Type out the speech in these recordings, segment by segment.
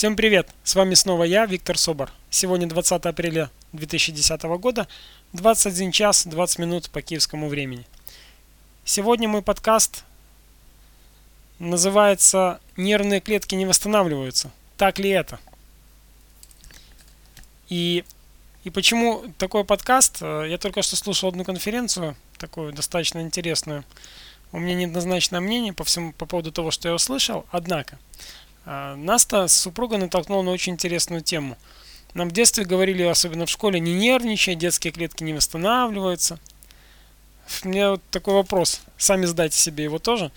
Всем привет! С вами снова я, Виктор Собор. Сегодня 20 апреля 2010 года, 21 час 20 минут по киевскому времени. Сегодня мой подкаст называется «Нервные клетки не восстанавливаются». Так ли это? И, и почему такой подкаст? Я только что слушал одну конференцию, такую достаточно интересную. У меня неоднозначное мнение по, всему, по поводу того, что я услышал. Однако, нас-то с супругой натолкнуло на очень интересную тему. Нам в детстве говорили, особенно в школе, не нервничай, детские клетки не восстанавливаются. У меня вот такой вопрос. Сами задайте себе его тоже.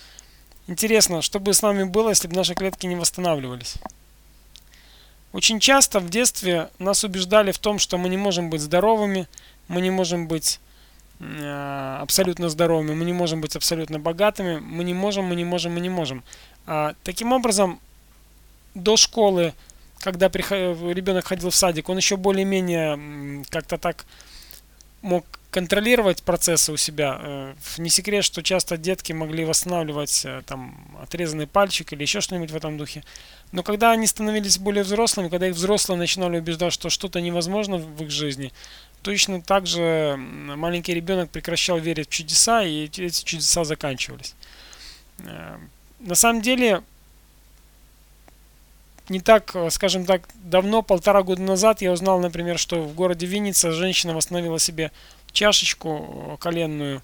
Интересно, что бы с нами было, если бы наши клетки не восстанавливались? Очень часто в детстве нас убеждали в том, что мы не можем быть здоровыми, мы не можем быть э, абсолютно здоровыми, мы не можем быть абсолютно богатыми, мы не можем, мы не можем, мы не можем. А, таким образом, до школы, когда ребенок ходил в садик, он еще более-менее как-то так мог контролировать процессы у себя. Э, не секрет, что часто детки могли восстанавливать э, там отрезанный пальчик или еще что-нибудь в этом духе. Но когда они становились более взрослыми, когда их взрослые начинали убеждать, что что-то невозможно в их жизни, точно так же маленький ребенок прекращал верить в чудеса, и эти чудеса заканчивались. Э, на самом деле, не так, э, скажем так, давно, полтора года назад я узнал, например, что в городе Винница женщина восстановила себе чашечку э, коленную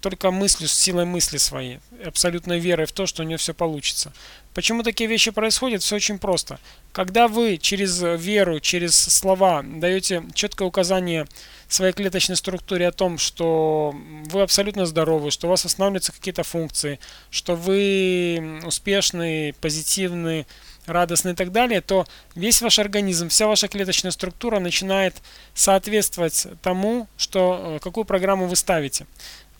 только мыслью, силой мысли своей, абсолютной верой в то, что у нее все получится. Почему такие вещи происходят? Все очень просто. Когда вы через веру, через слова даете четкое указание своей клеточной структуре о том, что вы абсолютно здоровы, что у вас восстанавливаются какие-то функции, что вы успешный, позитивный, радостный и так далее, то весь ваш организм, вся ваша клеточная структура начинает соответствовать тому, что, э, какую программу вы ставите.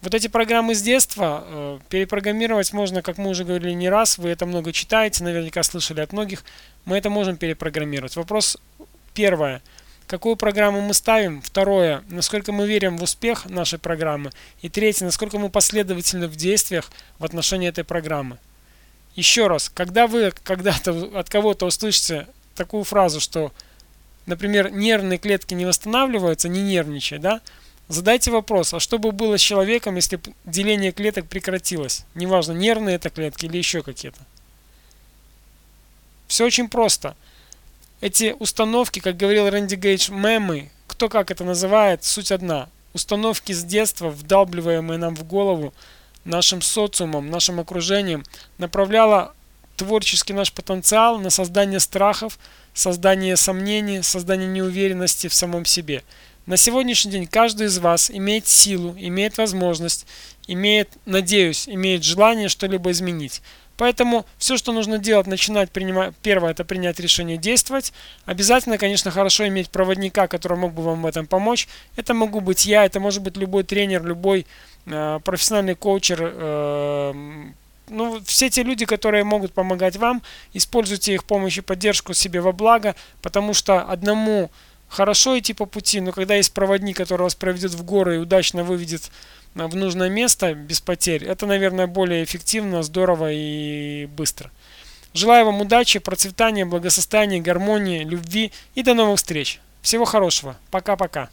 Вот эти программы с детства э, перепрограммировать можно, как мы уже говорили не раз, вы это много читаете, наверняка слышали от многих, мы это можем перепрограммировать. Вопрос первое, какую программу мы ставим, второе, насколько мы верим в успех нашей программы, и третье, насколько мы последовательны в действиях в отношении этой программы. Еще раз, когда вы когда-то от кого-то услышите такую фразу, что, например, нервные клетки не восстанавливаются, не нервничай, да, задайте вопрос, а что бы было с человеком, если деление клеток прекратилось? Неважно, нервные это клетки или еще какие-то. Все очень просто. Эти установки, как говорил Рэнди Гейдж, мемы, кто как это называет, суть одна. Установки с детства, вдалбливаемые нам в голову, нашим социумом, нашим окружением, направляла творческий наш потенциал на создание страхов, создание сомнений, создание неуверенности в самом себе. На сегодняшний день каждый из вас имеет силу, имеет возможность, имеет, надеюсь, имеет желание что-либо изменить. Поэтому все, что нужно делать, начинать принимать, первое, это принять решение действовать. Обязательно, конечно, хорошо иметь проводника, который мог бы вам в этом помочь. Это могу быть я, это может быть любой тренер, любой Э, профессиональный коучер, э, ну, все те люди, которые могут помогать вам, используйте их помощь и поддержку себе во благо, потому что одному хорошо идти по пути, но когда есть проводник, который вас проведет в горы и удачно выведет э, в нужное место без потерь, это, наверное, более эффективно, здорово и быстро. Желаю вам удачи, процветания, благосостояния, гармонии, любви и до новых встреч. Всего хорошего. Пока-пока.